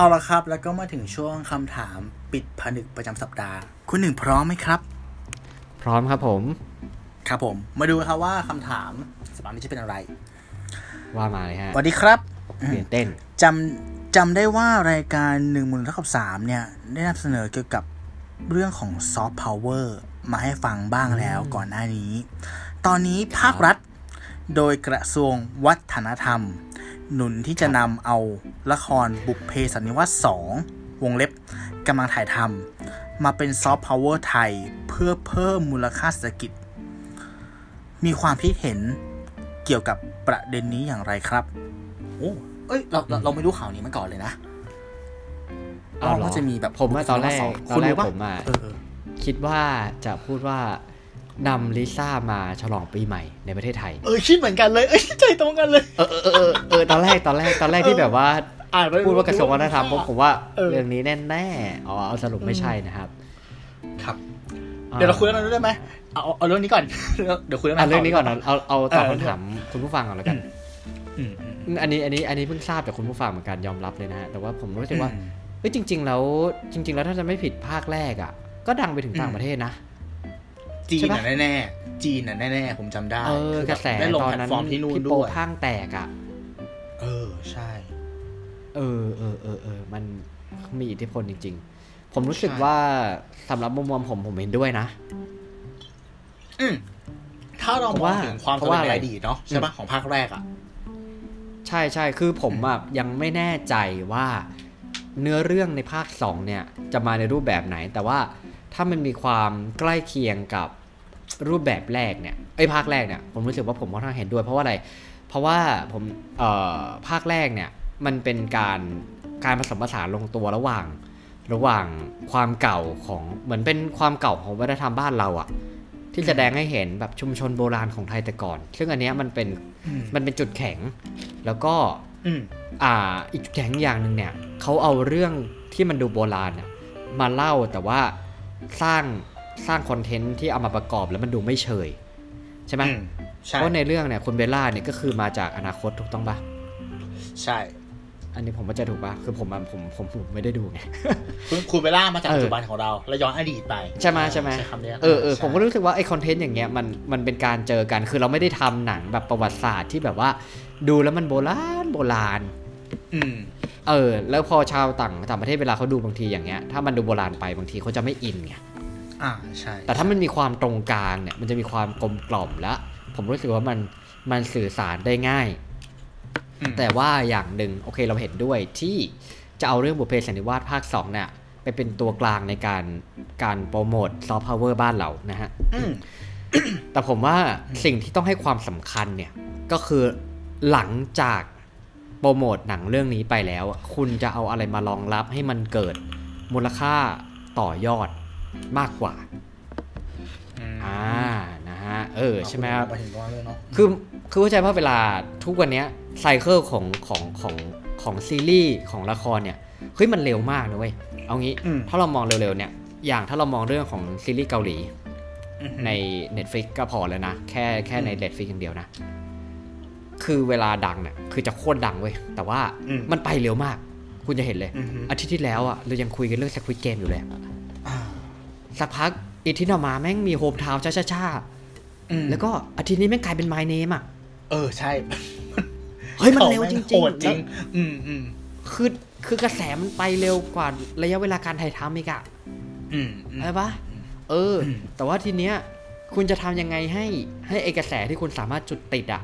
เอาละครับ แล้วก็มาถึงช่วงคำถามปิดผนึกประจำสัปดาห์ คุณหนึ่งพร้อมไหมครับ พร้อมครับผม ครับผม มาดูครับว่าคำถามสัปดาห์นี้จะเป็นอะไร ว่ามาเลยฮะสวัสดีครับตื่นเต้นจำจำได้ว่ารายการหนึ่งมูลเท่ากับสามเนี่ย ได้นำเสนอเกี่ยวกับเรื่องของซอฟต์พาวเวอร์มาให้ฟังบ้างแล้วก่อนหน้านี้ ตอนนี้ภาครัฐ โดยกระทรวงวัฒนธรรม หนุนที่จะนำเอาละครบุพเพสันนิวาส2วงเล็บกำลังถ่ายทำมาเป็นซอฟต์พาวเวอร์ไทยเพื่อเพิ่มมูลค่าเศรษฐกิจ มีความคิดเห็นเกี่ยวกับประเด็นนี้อย่างไรครับ โอ้เอ้ยเราเราเราไม่รู้ข่าวนี้มาก่อนเลยนะเอาเหรอก็จะมีแบบผมว่าตอนแรกสงตอนแรกคุณรู้ปะผมอะเออคิดว่าจะพูดว่า นำลิซ่ามาฉลองปีใหม่ในประเทศไทย เออคิดเหมือนกันเลย เอ้ยใจตรงกันเลย เออเออเออเออตอนแรกตอนแรกตอนแรกที่แบบว่าอ่านไปพูดว่ากระทรวงวัฒนธรรมผมผมว่าเออเรื่องนี้แน่ๆอ๋อเอาสรุปไม่ใช่นะครับ ครับ เดี๋ยวเราคุยเรื่องนั้นได้ไหมเอาเอาเรื่องนี้ก่อน เดี๋ยวคุยเรื่องอะนั้นเรื่องนี้ก่อนนะเอาเอาตอบเออคำถามคุณผู้ฟังก่อนแล้วกันอืมอืมอืมอันนี้อันนี้อันนี้เพิ่งทราบจากคุณผู้ฟังเหมือนกันยอมรับเลยนะฮะแต่ว่าผมรู้สึกว่าอืมเฮ้ยจริง ๆ แล้วจริง ๆ แล้วถ้าจะไม่ผิดภาคแรกอะ ก็ดังไปถึงต่างประเทศนะ จีนใช่ปะน่ะแน่ๆจีนน่ะแน่ๆผมจำได้เออคืกระแสได้ลงตอนแพลตนั้นฟอร์มที่นู่นพี่โปด้วยข้างแตกอะเออใช่ เออเออเออเออมันมีอิทธิพลจริง ๆ ผมรู้สึกใช่ว่าสำหรับมุมมองผมผมเห็นด้วยนะ อืมถ้าเราเพมราะองว่าถึงความเพสำราะเร็ว่าจในอะไรอดีตเนาะใช่ปะของภาคแรกอะใช่ใช่คือผมอะยังไม่แน่ใจว่าเนื้อเรื่องในภาคสองเนี่ย จะมาในรูปแบบไหน แต่ว่าถ้ามันมีความใกล้เคียงกับ รูปแบบแรกเนี่ยไอ้ยภาคแรกเนี่ยผมรู้สึกว่าผมค่อนข้างเห็นด้วย เพราะว่าอะไร เพราะว่าผมเอ่อภาคแรกเนี่ยมันเป็นการการผสมผสานลงตัวระหว่าง ระหว่างความเก่าของเหมือนเป็นความเก่าของวัฒนธรรมบ้านเราอะที่แสดงให้เห็นแบบชุมชนโบราณของไทยแต่ก่อน ซึ่งอันเนี้ยมันเป็นอืมมันเป็นจุดแข็ง แล้วก็อืมอ่าอีกจุดแข็งอย่างหนึ่งเนี่ยเขาเอาเรื่องที่มันดูโบราณอะมาเล่าแต่ว่าสร้าง สร้างคอนเทนต์ที่เอามาประกอบแล้วมันดูไม่เฉย ใช่ไหมอืมใช่เพราะในเรื่องเนี่ยคุณเบลล่าเนี่ยก็คือมาจากอนาคตถูกต้องปะใช่ อันนี้ผมว่าจะถูกปะคือผมอะผมผมผมไม่ได้ดูไงคุณคุณเบลล่ามาจากเออปัจจุบันของเราแล้วย้อนอดีตไปใช่ไหมใช่ไหมใช้คำนี้ยเออเออใช่ผมก็รู้สึกว่าไอคอนเทนต์อย่างเงี้ยมันมันเป็นการเจอกันคือเราไม่ได้ทำหนังแบบประวัติศาสตร์ที่แบบว่า ดูแล้วมันโบราณโบราณ อืมเออแล้วพอชาวต่างต่างประเทศเวลาเขาดูบางทีอย่างเงี้ยถ้ามันดูโบราณไปบางทีเขาจะไม่อินไง อ่าใช่ แต่ถ้ามันมีความตรงกลางเนี่ย มันจะมีความกลมกล่อมและ ผมรู้สึกว่ามันมันสื่อสารได้ง่ายอืมแต่ว่าอย่างหนึ่งโอเคเราเห็นด้วยที่จะเอาเรื่องบุพเพสันนิวาสภาค2เนี่ยไปเป็นตัวกลางในการการโปรโมทซอฟต์พาวเวอร์บ้านเรานะฮะอืมแต่ผมว่าสิ่งที่ต้องให้ความสำคัญเนี่ย ก็คือหลังจากโปรโมทหนังเรื่องนี้ไปแล้วอะคุณจะเอาอะไรมารองรับให้มันเกิดมูลค่าต่อยอด มากกว่าอ่านะฮะเออใช่ไหมครับมาถึงตรงนั้นเลยเนาะคือคือเข้าใจว่าเวลาทุกวันเนี้ย cycle ของของของของซีรีส์ของละครเนี่ยเฮ้ยมันเร็วมากนะเว้ยเอางี้อืมถ้าเรามองเร็วๆเนี่ยอย่างถ้าเรามองเรื่องของซีรีส์เกาหลีอืมใน Netflix ก็พอแล้วนะ แค่แค่ใน Netflix อย่างเดียวนะ คือเวลาดังเนี่ยคือจะโคตรดังเว้ย แต่ว่าอืมมันไปเร็วมาก คุณจะเห็นเลยอืมอาทิตย์ที่แล้วอะเรายังคุยกันเรื่อง Squid Game อยู่เลยอะอ่า สักพักอีที่เรามาแม่งมีโฮมทาวน์ช้าๆอืมแล้วก็อาทิตย์นี้แม่งกลายเป็น My Name อะ เออใช่ เฮ้ยมันเร็วจริงโหดๆจริงแล้วอืมอืมคือคือกระแสมันไปเร็วกว่าระยะเวลาการถ่ายทำอีกอะอืมอืมใช่ปะเอออมแต่ว่าทีเนี้ย คุณจะทำยังไงให้ให้ไอกระแสที่คุณสามารถจุดติดอะ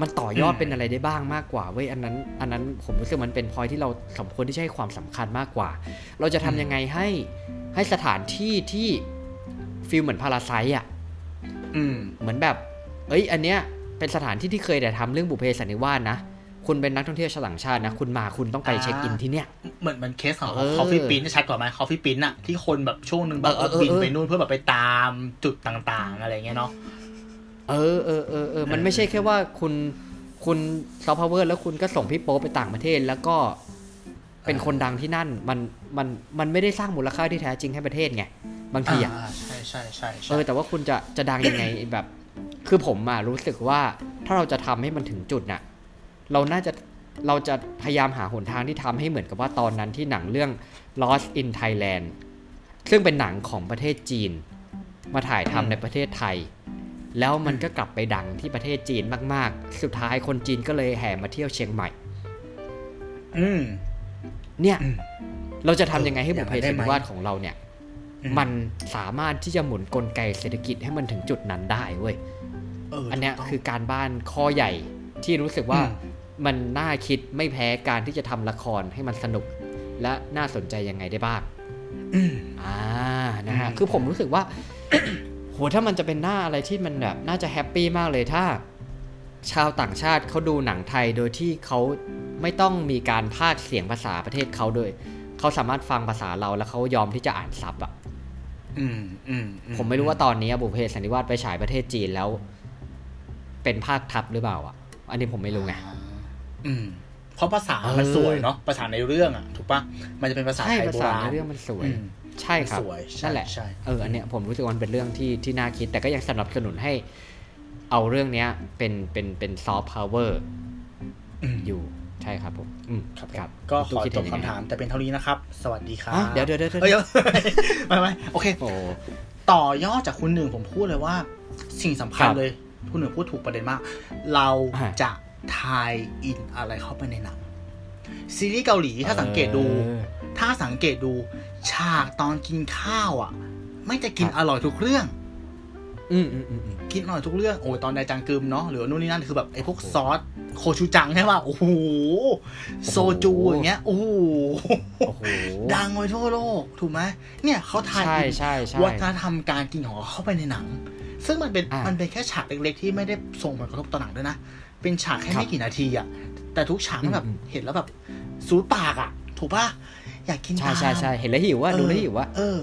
มันต่อยอดเป็นอะไรได้บ้างมากกว่าเว้ยอันนั้น อันนั้นผมรู้สึกมันเป็นพอยที่เราสมควรที่จะให้ความสำคัญมากกว่า เราจะทำยังไงให้ให้สถานที่ที่feel เหมือน Parasite อะอืมเหมือนแบบ เอ้ย อันเนี้ยเป็นสถานที่ที่เคยแต่ทำเรื่องบุพเพสันนิวาสนะคุณเป็นนักท่องเที่ยวชาวต่างชาตินะ คุณมาคุณต้องไปอ่าเช็คอินที่เนี้ยเหมือนเหมือนเคสของเออ Coffee Prince ชัดกว่าไหม Coffee Prince อะที่คนแบบช่วงหนึ่งแบบเออเออบินเออไปนู่นเพื่อแบบไปตามจุดต่างๆ อะไรเงี้ยเนาะ เออเออเออเออมันไม่ใช่แค่ว่าคุณคุณซอฟต์พาวเวอร์แล้วคุณก็ส่งพี่โป๊ปไปต่างประเทศ แล้วก็เป็นคนดังที่นั่นมันมันมันไม่ได้สร้างมูลค่าที่แท้จริงให้ประเทศไงบางทีอะอ่าใช่ใช่ใช่เอใช่อแต่ว่าคุณจะจะดังยังไงแบบ คือผมอะรู้สึกว่าถ้าเราจะทำให้มันถึงจุดน่ะ เราน่าจะเราจะพยายามหาหนทางที่ทำให้เหมือนกับว่าตอนนั้นที่หนังเรื่อง Lost in Thailand ซึ่งเป็นหนังของประเทศจีน มาถ่ายทำในประเทศไทย แล้วมันก็กลับไปดังที่ประเทศจีนมาก ๆ สุดท้ายคนจีนก็เลยแห่มาเที่ยวเชียงใหม่ อืมเนี่ยอืมเราจะทำยังไงให้เออบุพเพอย่างนั้นได้สันไหมนิวาสของเราเนี่ยอืมมันสามารถที่จะหมุนกลไกเศรษฐกิจให้มันถึงจุดนั้นได้เว้ยเอออันเนี้ยถูกต้องคือการบ้านข้อใหญ่ที่รู้สึกว่าอืมมันน่าคิดไม่แพ้การที่จะทำละครให้มันสนุก และน่าสนใจยังไงได้บ้างอืมอ่านะฮะอืมคือผมรู้สึกว่า โหถ้ามันจะเป็นหน้าอะไรที่มันแบบน่าจะ happy มากเลยถ้า ชาวต่างชาติเขาดูหนังไทยโดยที่เขาไม่ต้องมีการพากย์เสียงภาษาประเทศเขาโดยเขาสามารถฟังภาษาเราแล้วเขายอมที่จะอ่านซับอะอืมอืมอืผมไม่รู้ว่าตอนนี้บุพเพสันนิวาสไปฉายประเทศจีนแล้ว เป็นภาคทับหรือเปล่าอะ อันนี้ผมไม่รู้ไงอ่าอืมเพราะภาษาเออมันสวยเนาะภาษาในเรื่องอะถูกปะมันจะเป็นภาษาใช่ไทยภาโบษาราณในเรื่องมันสวยอืม ใช่ครับสวยใช่นั่นแหละใช่เอออันเนี้ยผมรู้สึกว่ามันเป็นเรื่องที่ที่น่าคิด แต่ก็ยังสนับสนุนให้เอาเรื่องเนี้ยเป็นเป็นเป็นซอฟต์พาวเวอร์อืมอยู่ใช่ครับผมอืมครับครับ ก็ขตู้อคิดจเห็บนยังไงคำถามแต่เป็นเท่านี้นะครับ สวัสดีครับอะเดี๋ยวเดี๋ยวเดี๋ยวเดี๋ยวเอ้ยไม่ไม่โอเคโอ้ต่อยอดจากคุณหนึ่งผมพูดเลยว่า สิ่งสำคัญครับเลย คุณหนึ่งพูดถูกประเด็นมาก เราอ่าจะ tie-in อะไรเข้าไปในหนังซีรีส์เกาหลีถ้าสังเกตดูเออถ้าสังเกตดู ฉากตอนกินข้าวอะ ไม่จะกินครับอร่อยทุกเรื่องอืมอืมอืมอืมกินอร่อยทุกเรื่องโอ้ยตอนไดจังกึมเนาะหรือว่านู่นนี่นั่นคือแบบไอ้พวกโอ้โหซอสโคชูจังใช่ป่ะโอ้โหโซจูอย่างเงี้ยโอ้โหโอ้โหดังไปทั่วโลกถูกไหมเนี่ยเขาทายใช่อินใช่ใช่วัฒนธรรมการกินของเขาเข้าไปในหนัง ซึ่งมันเป็นอ่ามัมันเป็นแค่ฉากเล็กๆที่ไม่ได้ส่งผลกระทบต่อหนังด้วยนะเป็นฉากแค่ครับไม่กี่นาทีอะแต่ทุกฉากมันแบบอืมเห็นแล้วแบบสูดปากอะ ถูกป่ะ อยากกินใช่ตามใช่ใช่เห็นแล้วหิวว่าดูแล้วหิวว่าเออ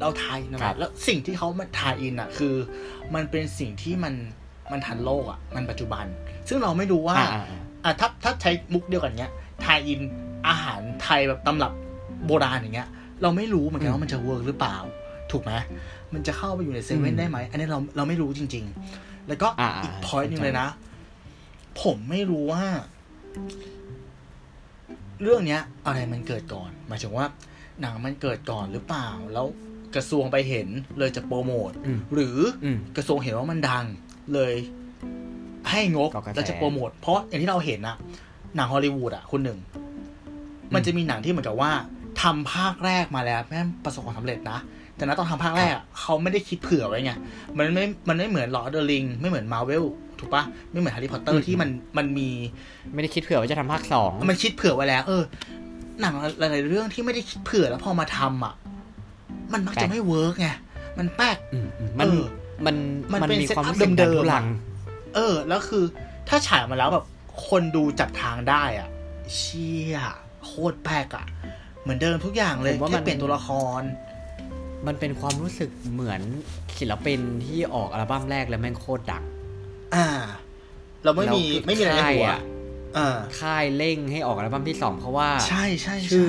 เรา tie-in นะครับแล้วสิ่งที่เขามา tie-in อะ คือ มันเป็นสิ่งที่มันมันทันโลกอะ มันปัจจุบัน ซึ่งเราไม่รู้ว่าอ่าอ่าอ่าอะถ้าถ้าใช้มุกเดียวกันเนี้ย tie-in อาหารไทยแบบตำรับโบราณอย่างเงี้ย เราไม่รู้เหมือนกันว่ามันจะ work หรือเปล่า ถูกไหมมันจะเข้าไปอยู่ในเซเว่นได้ไหม อันนี้เราเราไม่รู้จริง ๆ แล้วก็อ่าอีกอ่า point หนึ่งเข้าใจเลยนะ ผมไม่รู้ว่า เรื่องเนี้ยอะไรมันเกิดก่อนหมายถึงว่าหนังมันเกิดก่อนหรือเปล่า แล้วกระทรวงไปเห็นเลยจะโปรโมทอืมหรืออืมกระทรวงเห็นว่ามันดังเลยให้งบก่อกระแสแล้วจะโปรโมทเพราะอย่างที่เราเห็นนะหนังฮอลลีวูดอะคุณหนึ่ง มันจะมีหนังที่เหมือนกับว่าทำภาคแรกมาแล้วแม่งประสบความสำเร็จนะแต่นะตอนทำภาคแรกอะเขาไม่ได้คิดเผื่อไว้ไงมันไม่มันไม่เหมือนลอร์ดเดอริงไม่เหมือนมาเวล ถูกปะไม่เหมือนแฮร์รี่พอตเตออืร์มที่มันมันมี ไม่ได้คิดเผื่อว่าจะทำภาคสองมันคิดเผื่อไว้แล้ว เออ หนังหลายๆเรื่องที่ไม่ได้คิดเผื่อแล้วพอมาทำอะ มันมักจะไม่เวิร์กไงมันแป๊กอืมอืมมันเออมันมันมันเป็นมีความ setup รู้สึกเดิดันมๆทุลัง เออ แล้วคือ ถ้าฉายมาแล้วแบบ คนดูจับทางได้อะ เชี่ยโคตรแปลกอะ เหมือนเดิมทุกอย่างเลยผมว่าแค่มันเปลี่ยนตัวละคร มันเป็นความรู้สึกเหมือนศิลปินที่ออกอัลบั้มแรกแล้วแม่งโคตรดัง อ่า เราไม่มีแล้วไม่มีอะไรในหัวค่ายอะอ่าค่ายเร่งให้ออกอัลบั้มที่สองเพราะว่า ใช่ใช่ชื่ใช่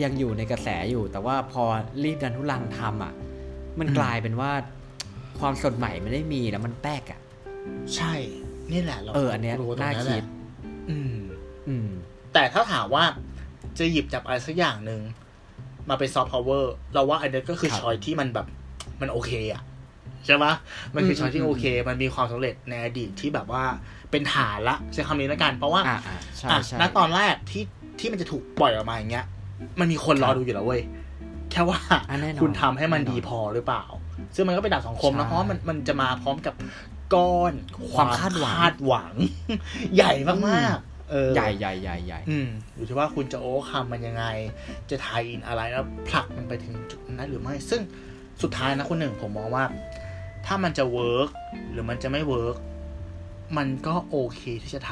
อยังอยู่ในกระแสอยู่ แต่ว่าพอรีบดันทุลังทำอะ มันอืมกลายเป็นว่าความสดใหม่ไม่ได้มีแล้วมันแป๊กอะ ใช่ นี่แหละเราเอออันเนี้ยรู้ตรงน่าแหคิละดอืม อืม แต่ถ้าถามว่าจะหยิบจับอะไรสักอย่างหนึ่งมาเป็นซอฟต์พาวเวอร์เราว่าอันนี้ก็คือครับชอยที่มันแบบมันโอเคอะ ใช่ปะมันคือมชอยที่อืมโอเค มันมีความสำเร็จในอดีตที่แบบว่าเป็นฐานละใช้คำนี้แล้วกัน เพราะว่าอ่าอ่าใช่อะใช่ณตอนแรกที่ที่มันจะถูกปล่อยออกมาอย่างเงี้ย มันมีคนรอครับดูอยู่แล้วเว้ยแค่ว่าอะแน่นอนคุณทำให้มันแน่นอนดีพอหรือเปล่า ซึ่งมันก็เป็นดาบสังคมนะใช่เพราะว่ามันมันจะมาพร้อมกับก้อนความคาดหวังคาดหวัง ใหญ่มากๆเออใหญ่ใหญ่ใหญ่ใหญ่อืมอยู่ที่ว่าคุณจะ outcome มันยังไง จะ tie-in อะไรแล้วผลักมันไปถึงจุดนั้นหรือไม่ ซึ่งสุดท้ายนะคุณหนึ่งผมมองว่า ถ้ามันจะ work หรือมันจะไม่ work มันก็โอเคที่จะท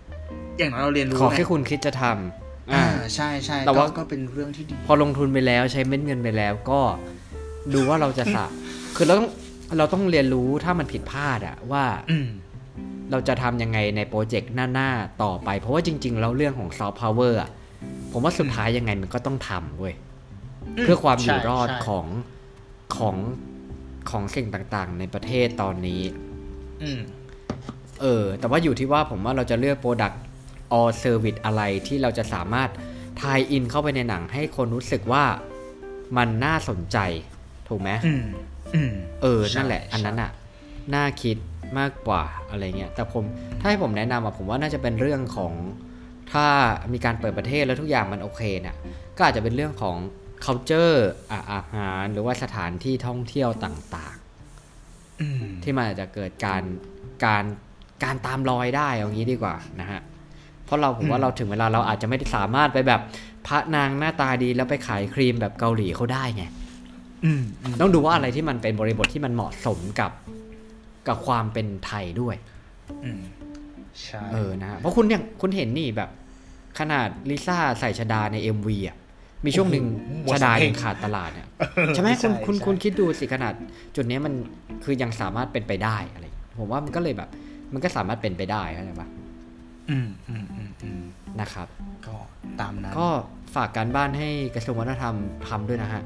ำอย่างน้อยเราเรียนรู้ขอไงแค่คุณคิดจะทำอ่าอ่าใช่ใช่แต่ว่าก็ก็เป็นเรื่องที่ดี พอลงทุนไปแล้วใช้เม็ดเงินไปแล้วก็ดูว่าเราจะสะคือเราต้องเราต้องเรียนรู้ถ้ามันผิดพลาดอะว่าอืมเราจะทำยังไงใน project หน้า ๆ ต่อไป เพราะว่าจริง ๆ แล้วเรื่องของซอฟต์พาวเวอร์อะผมว่าสุดท้ายยังไงมันก็ต้องทำเว้ย เพื่อความอยู่รอดใช่ใช่ของของ ของสิ่งต่างๆ ในประเทศตอนนี้ อืม เออ แต่ว่าอยู่ที่ว่าผมว่าเราจะเลือกโปรดักต์ all service อะไรที่เราจะสามารถทายอินเข้าไปในหนังให้คนรู้สึกว่ามันน่าสนใจ ถูกไหมอืมอืมเออใช่นั่นแหละ อันนั้นอะน่าคิดมากกว่าอะไรเงี้ย แต่ผมถ้าให้ผมแนะนำอะผมว่าน่าจะเป็นเรื่องของถ้ามีการเปิดประเทศแล้วทุกอย่างมันโอเคเนี่ยก็อาจจะเป็นเรื่องของ culture อะอาหารหรือว่าสถานที่ท่องเที่ยวต่างอืมๆที่มันอาจจะเกิดการการการตามรอยได้เอางี้ดีกว่านะฮะเพราะเราผมว่าเราถึงเวลาเราอาจจะไม่ได้สามารถไปแบบพระนางหน้าตาดีแล้วไปขายครีมแบบเกาหลีเขาได้ไงอืมอืมต้องดูว่าอะไรที่มันเป็นบริบทที่มันเหมาะสมกับกับความเป็นไทยด้วยอืมใช่เออนะฮะเพราะคุณอย่างคุณเห็นนี่แบบ ขนาดลิซ่าใส่ชดาใน MV อะ มีช่วงหนึ่งชดายังขาดตลาดเนี่ยใช่ไหมคุณคุณคุณคิดดูสิขนาด จุดเนี้ยมันคือยังสามารถเป็นไปได้อะไร ผมว่ามันก็เลยแบบ มันก็สามารถเป็นไปได้เข้าใจปะอืมอืมอืมอืมนะครับ ก็ตามนั้นก็ฝากการบ้านให้กระทรวงวัฒนธรรมทำด้วยนะฮะ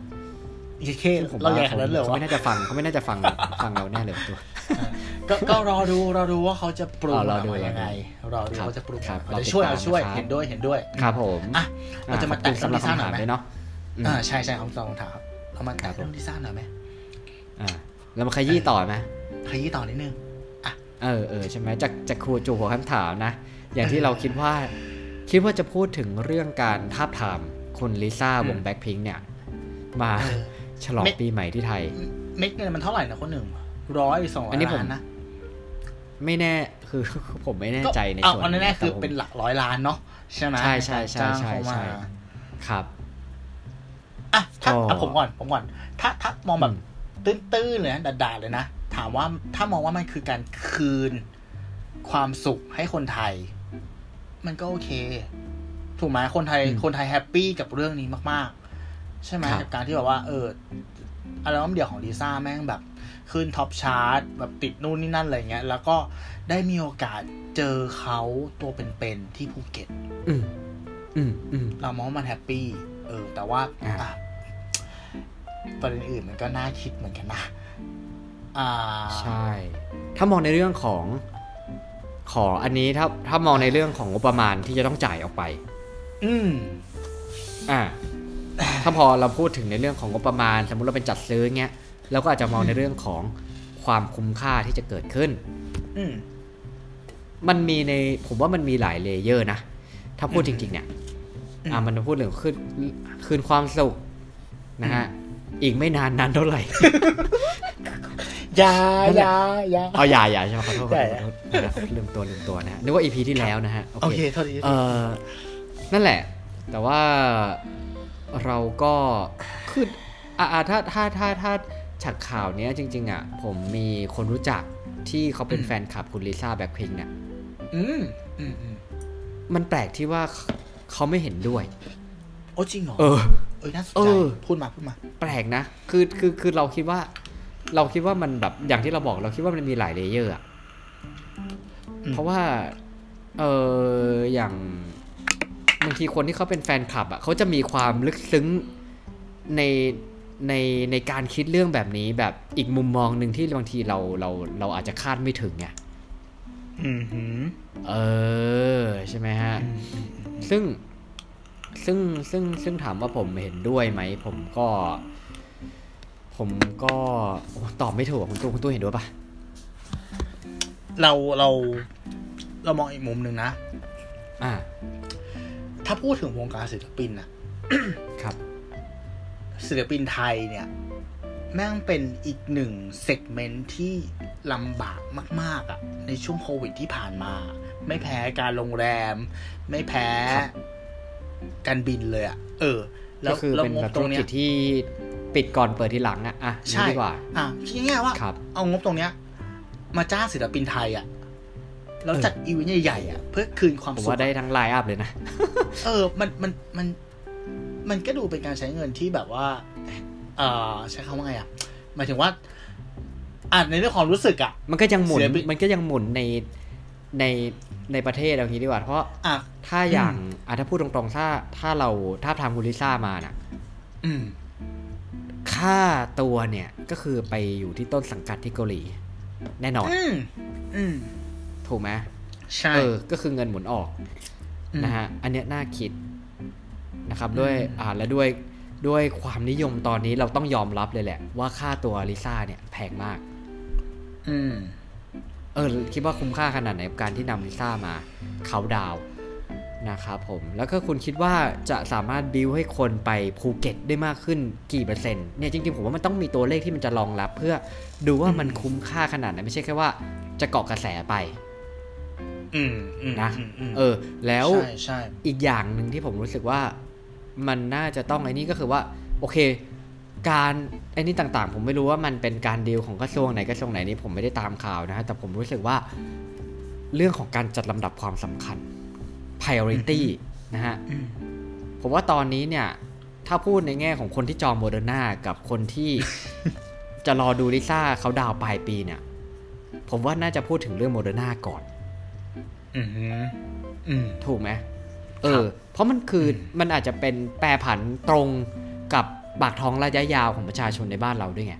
โอเคซึ่งผมเราว่าแย่ขนาดนั้นเลยเหรเขาอไม่น่าจะฟังเขาไม่น่าจะฟังฟังเราแน่เลยตัว ก็ก็รอดูรอดูว่าเขาจะปรุงอ๋อรอออกดูมายังไงรอดูครับเขาจะปรุงครับออกมาจะช่วยรอติดตามเอาช่วยนะครับเห็นด้วยเห็นด้วยครับผมอะเราจะมาขอบคุณแตะสำหรับลิซ่าคำหน่ถาอยมไหมด้วยเนาะอืมอ่าใช่ใช่เขาสองถามเรามาครัแตะบผมเรื่องลิซ่าหน่อยไหมอ่าแล้วมาขยี้ต่อไหมขยี้ต่อนิดนึงเออเออใช่ไหมจากจากครูจูหัวคำถามนะ อย่างที่เราคิดว่า คิดว่าจะพูดถึงเรื่องการทาบทามคุณลิซ่าวงแบ็คพิงเนี่ยมาเออฉลองไม่ปีใหม่ที่ไทยเม็ดเงินมันเท่าไหร่นะคนหนึ่งร้อยสองร้ออัยนนี้ผมล้านนะ ไม่แน่คือผมไม่แน่ใจในเอาส่วนเอาแน่ๆคือแต่ผมเป็นหลักร้อยล้านเนาะใช่ไหมใช่ใช่ใช่จ้างใช่เขามาใช่ครับอะถ้าก็อะผมก่อนผมก่อน ถ้าถ้ามองแบบอืมตื้นๆเลยนะด่าๆเลยนะ ถามว่าถ้ามองว่ามันคือการคืนความสุขให้คนไทย มันก็โอเค ถูกไหมคนไทยอืมคนไทย happy กับเรื่องนี้มาก ๆ ใช่ไหมครับกับการที่แบบว่า เอออัลบั้มเดี่ยวของลิซ่าแม่งแบบ ขึ้น top chart แบบติดนู่นนี่นั่นอะไรเงี้ย แล้วก็ได้มีโอกาสเจอเขาตัวเป็นๆที่ภูเก็ตอืมอืมอืมเรามองว่ามัน happy เออ แต่ว่าอ่าอะประเด็นอื่นมันก็น่าคิดเหมือนกันนะอ่าใช่ ถ้ามองในเรื่องของขออันนี้ถ้าถ้ามองในเรื่องของงบประมาณที่จะต้องจ่ายออกไป อืมอ่าถ้าพอเราพูดถึงในเรื่องของงบประมาณ สมมุติเราเป็นจัดซื้อเงี้ย เราก็อาจจะมองในเรื่องของความคุ้มค่าที่จะเกิดขึ้นอืมมันมีในผมว่ามันมีหลาย layer นะ ถ้าพูดจริง ๆ เนี่ยอืมอ่ามันพูดถึงคืนคืนความสุขนะฮะอีกไม่นานนานเท่าไหร่อยาอยาอยาเอาอย่าอย่าใช่ไหมขอโทษขอใช่โทษขอโทษนะครับลืมตัวลืมตัวนะฮะนึกว่า EP ที่แล้วนะฮะโอเคโทษทีเออนั่นแหละ แต่ว่าเราก็คืออ่าถ้าถ้าถ้าถ้า จากข่าวเนี้ยจริง ๆ อะ ผมมีคนรู้จักที่เขาเป็นแฟนคลับคุณลิซ่าแบ็คพิงเนี่ยอืมอืมอืมมันแปลกที่ว่าเขาไม่เห็นด้วย โอ้จริงเหรอ เออ เออน่าสนใจเออพูดมาพูดมา แปลกนะ คือคือคือเราคิดว่า เราคิดว่ามันแบบอย่างที่เราบอกเราคิดว่ามันมีหลาย layer อะอืมเพราะว่า เอออย่างบางทีคนที่เขาเป็นแฟนคลับอะเขาจะมีความลึกซึ้งใน ในในการคิดเรื่องแบบนี้แบบอีกมุมมองหนึ่งที่บางทีเราเราเราอาจจะคาดไม่ถึงไงอืมหืมเออ ใช่ไหมฮะอืมอืมอืมซึ่งซึ่งซึ่งซึ่งถามว่าผมเห็นด้วยไหม ผมก็ ผมก็โอ้ตอบไม่ถูกอะคุณตู้คุณตู้เห็นด้วยปะเราเราเรามองอีกมุมหนึ่งนะ อ่า ถ้าพูดถึงวงการศิลปินอะครับ ศิลปินไทยเนี่ย แม่งเป็นอีกหนึ่งเซกเมนต์ที่ลำบากมาก ๆอะในช่วงโควิดที่ผ่านมา ไม่แพ้การโรงแรม ไม่แพ้ครับการบินเลยอะเออ แล้ก็วคือแล้วเป็นงแบบบตธุรรงเนี้กิยจที่ปิดก่อนเปิดทีหลังอะอะใช่นี่ดีกว่า อะคิดง่ายๆว่าครับเอางบตรงเนี้ย มาจ้างศิลปินไทยอะแล้วเออจัดอีเวนต์ใหญ่ๆอะเพื่อคืนความผมสุขว่าได้ทั้งไลน์อัพเลยนะ เออ มันมันมัน มันก็ดูเป็นการใช้เงินที่แบบว่า เอ่อใช้คำว่าไงอะหมายถึงว่าอ่าในเรื่องความรู้สึกอะ มันก็ยังหมุนศิลปินมันก็ยังหมุนในในในประเทศเอางี้ดีกว่า เพราะอะถ้าอย่างอะถ้าพูดตรงๆ ถ้าถ้าเราถ้าทำคุณลิซ่ามาน่ะ อืมค่าตัวเนี่ยก็คือไปอยู่ที่ต้นสังกัดที่เกาหลี แน่นอน อืมอืมถูกไหมใช่เออก็คือเงินหมุนออกอืมนะฮะ อันเนี้ยน่าคิด นะครับด้วยอ่าและด้วยด้วยความนิยมตอนนี้เราต้องยอมรับเลยแหละ ว่าค่าตัวลิซ่าเนี่ยแพงมาก อืมเออคิดว่าคุ้มค่าขนาดไหนกับการที่นำลิซ่ามาเขาดาวน์นะครับผม แล้วก็คุณคิดว่าจะสามารถบิวให้คนไปภูเก็ตได้มากขึ้นกี่เปอร์เซ็นต์เนี่ยจริงๆผมว่ามันต้องมีตัวเลขที่มันจะรองรับ เพื่อดูว่ามันคุ้มค่าขนาดไหนไม่ใช่แค่ว่าจะเกาะกระแสไปอืมอืมนะอืมอืมเออ แล้วใช่ใช่อีกอย่างหนึ่งที่ผมรู้สึกว่า มันน่าจะต้องไอ้นี่ก็คือว่าโอเค การไอ้นี่ต่างๆ ผมไม่รู้ว่ามันเป็นการดีลของกระทรวงไหนกระทรวงไหนนี่ผมไม่ได้ตามข่าวนะฮะแต่ผมรู้สึกว่าเรื่องของการจัดลำดับความสำคัญ priority นะฮะอืมผมว่าตอนนี้เนี่ย ถ้าพูดในแง่ของคนที่จองโมเดอร์นากับคนที่จะรอดูลิซ่าเขาดาวน์ปลายปีเนี่ย ผมว่าน่าจะพูดถึงเรื่องโมเดอร์นาก่อน อืมอืมถูกไหม เออ เพราะมันคือมันอาจจะเป็นแปรผันตรงกับปากท้องระยะยาวของประชาชนในบ้านเราด้วยไง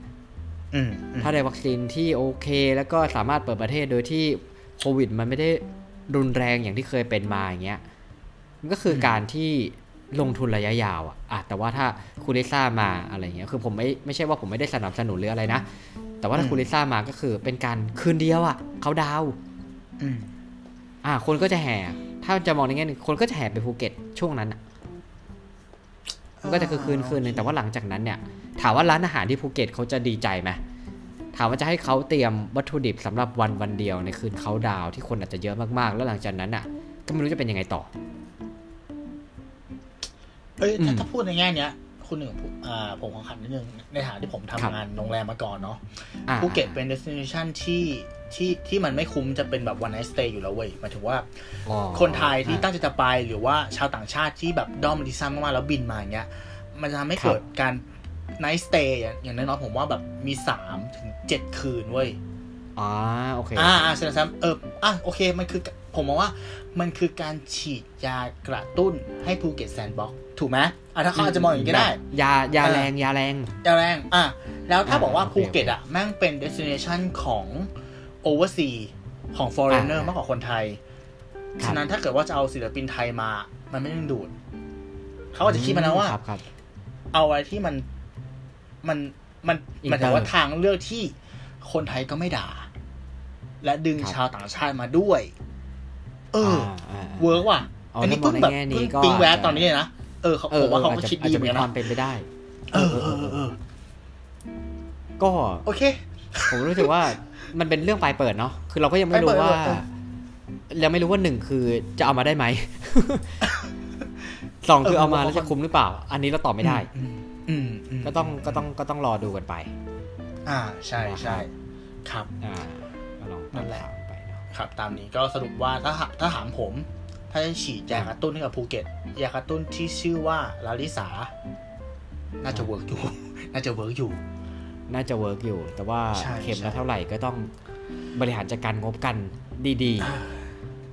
อืมอืมถ้าได้วัคซีนที่โอเค แล้วก็สามารถเปิดประเทศโดยที่โควิด มันไม่ได้รุนแรงอย่างที่เคยเป็นมาอย่างเงี้ย มันก็คือการที่ลงทุนระยะยาวอะอะแต่ว่าถ้าคุณลิซ่ามาอะไรเงี้ย คือผมไม่ไม่ใช่ว่าผมไม่ได้สนับสนุนหรืออะไรนะ แต่ว่าถ้าคุณลิซ่ามาก็คือเป็นการคืนเดียวอะเขาดาวน์อืมอะคนก็จะแห่ ถ้าจะมองในแง่หนึงคนก็จะแห่ไปภูเก็ตช่วงนั้นอะมันก็จะคือคืนคืนหนึ่งแต่ว่าหลังจากนั้นเนี่ย ถามว่าร้านอาหารที่ภูเก็ตเขาจะดีใจไหมถามว่าจะให้เขาเตรียมวัตถุดิบสำหรับวันวันเดียวในคืนเขาดาวน์ที่คนอาจจะเยอะมากๆ แล้วหลังจากนั้นอะ ก็ไม่รู้จะเป็นยังไงต่อเอ้ยถ้าอืมถ้าพูดในแง่เนี้ย คุณหนึ่งพูดอ่าผมขอขันนิดนึง ในฐานะที่ผมทำครับงานโรงแรมมาก่อนเนาะอ่าภูเก็ตเป็น destination ที่ที่ที่มันไม่คุ้มจะเป็นแบบ one night stay อยู่แล้วเว้ยหมายถึงว่าอ๋อคนไทยที่อะตั้งใจจะไปหรือว่าชาวต่างชาติที่แบบด้อมลิซ่ามากๆแล้วบินมาอย่างเงี้ย มันจะทำให้ครับเกิดการ night stay อย่างอย่างน้อยๆผมว่าแบบมีสามถึงเจ็ดคืนเว้ยอ่าโอเคอ่าอ่าแสดงๆเอออะโอเคมันคือผมมองว่ามันคือการฉีดยากระตุ้นให้ภูเก็ต Sandbox ถูกไหมอะถ้าเขาอาจจะมองอย่างนี้ก็ได้ ยายาเออแรงยาแรงจะแรงอะแล้วถ้าอ่าบอกว่าโอเคภูเก็ตอะแม่งเป็น destination ของ oversea ของ foreigner อ่ามมากกว่าคนไทยครับฉะนั้นถ้าเกิดว่าจะเอาศิลปินไทยมา มันไม่ดึงดูด เขาอาจจะคิดมานะว่าครับครับเอาอะไรที่มันมันมัน Inter มันแต่ว่าทางเลือกที่คนไทยก็ไม่ด่า และดึงครับชาวต่างชาติมาด้วย เออาาเวิร์กว่ะอ๋ออันนี้ถ้ามองเพิ่งแบบในแง่นี้เพิ่งก็ปิ๊งแวบอาจจะตอนนี้เลยนะเออเขาเออผมว่าเขาอจก็จะคิดอาจดีจะเหมืมีอนกันความนะเป็นไปได้เออเออเออเออก็โอเค ผมรู้สึกว่ามันเป็นเรื่องปลายเปิดเนาะคือเราก็ยังไม่รู้ปลายเปิดว่าเออเราไม่รู้ว่าหนึ่งคือจะเอามาได้ไหมสองคือเออเอามาผมว่าแล้วจะคุ้มหรือเปล่า อันนี้เราตอบไม่ได้ อืมอืมอืมก็ต้องก็ต้องก็ต้องรอดูกันไป อ่าใช่ใช่ครับ อ่าก็ลองนั่ตามนแหละข่าวไปเนาะครับ ตามนี้ก็สรุปว่าถ้าหาถ้าถามผม ถ้าจะฉีดยากระตุ้นให้กับภูเก็ตยากระตุ้นที่ชื่อว่าลาลิสา น่าจะเวิร์กอยู่ น่าจะเวิร์กอยู่ น่าจะเวิร์กอยู่ แต่ว่าใช่เข็มใช่ละเท่าไหร่ก็ต้องบริหารจัดการงบกันดี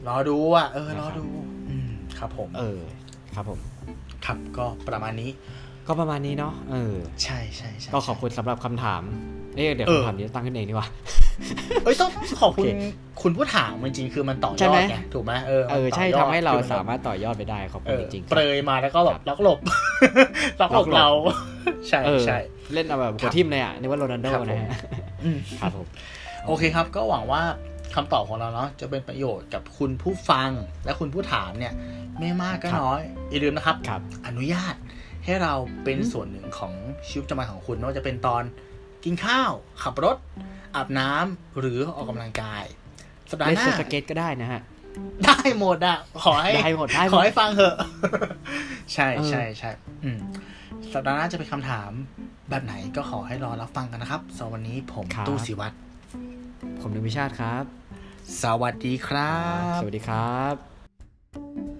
รอดูอะ เออ รอดูอืมครับผมๆเออ ครับผม ครับก็ประมาณนี้ ก็ประมาณนี้เนาะ เออ ใช่ใช่ใช่ก็ขอบคุณสำหรับคำถาม เอ๊ะเดี๋ยวเออคำถามนี้ตั้งขึ้นเองดีกว่าเอ้ยต้องขอบคุณโอเคคุณผู้ถามจริงๆคือมันต่อยใช่อไหมดไงถูกไหมเออเออใช่มันต่ยอดทำให้เราคือมันสามารถต่อยอดไปได้ขอบเอคุณอจริงๆคเปรับรยมาแล้วก็แบบครับล็อกหลบล็อกหลบล็อกหลบเรา ใช่เออใช่เล่นเอาแบบคหัรัวบทิมเลยอะนึกว่าโรนัลโดครับผมนะฮะอืมครับผมโอเคครับ ก็หวังว่าคำตอบของเราเนาะจะเป็นประโยชน์กับคุณผู้ฟังและคุณผู้ถามเนี่ย ไม่มากก็ครับน้อยอย่าลืมนะครับครับ อนุญาตให้เราเป็นอืมส่วนหนึ่งของชีวิตประจำวันของคุณไม่ว่าจะเป็นตอน กินข้าว ขับรถ อาบน้ำหรือออกกำลังกาย สัปดาห์เล่นหน้าเซิร์ฟสเก็ตก็ได้นะฮะ ได้หมดอะขอให้ได้หมดได้หมดขอให้ฟังเถอะ ใช่เออใช่ใช่อืมสัปดาห์หน้าจะเป็นคำถามแบบไหนก็ขอให้รอรับฟังกันนะครับสำหรับวันนี้ผมตู้สิวัตรผมนึกวิชาติครับ สวัสดีครับ สวัสดีครับ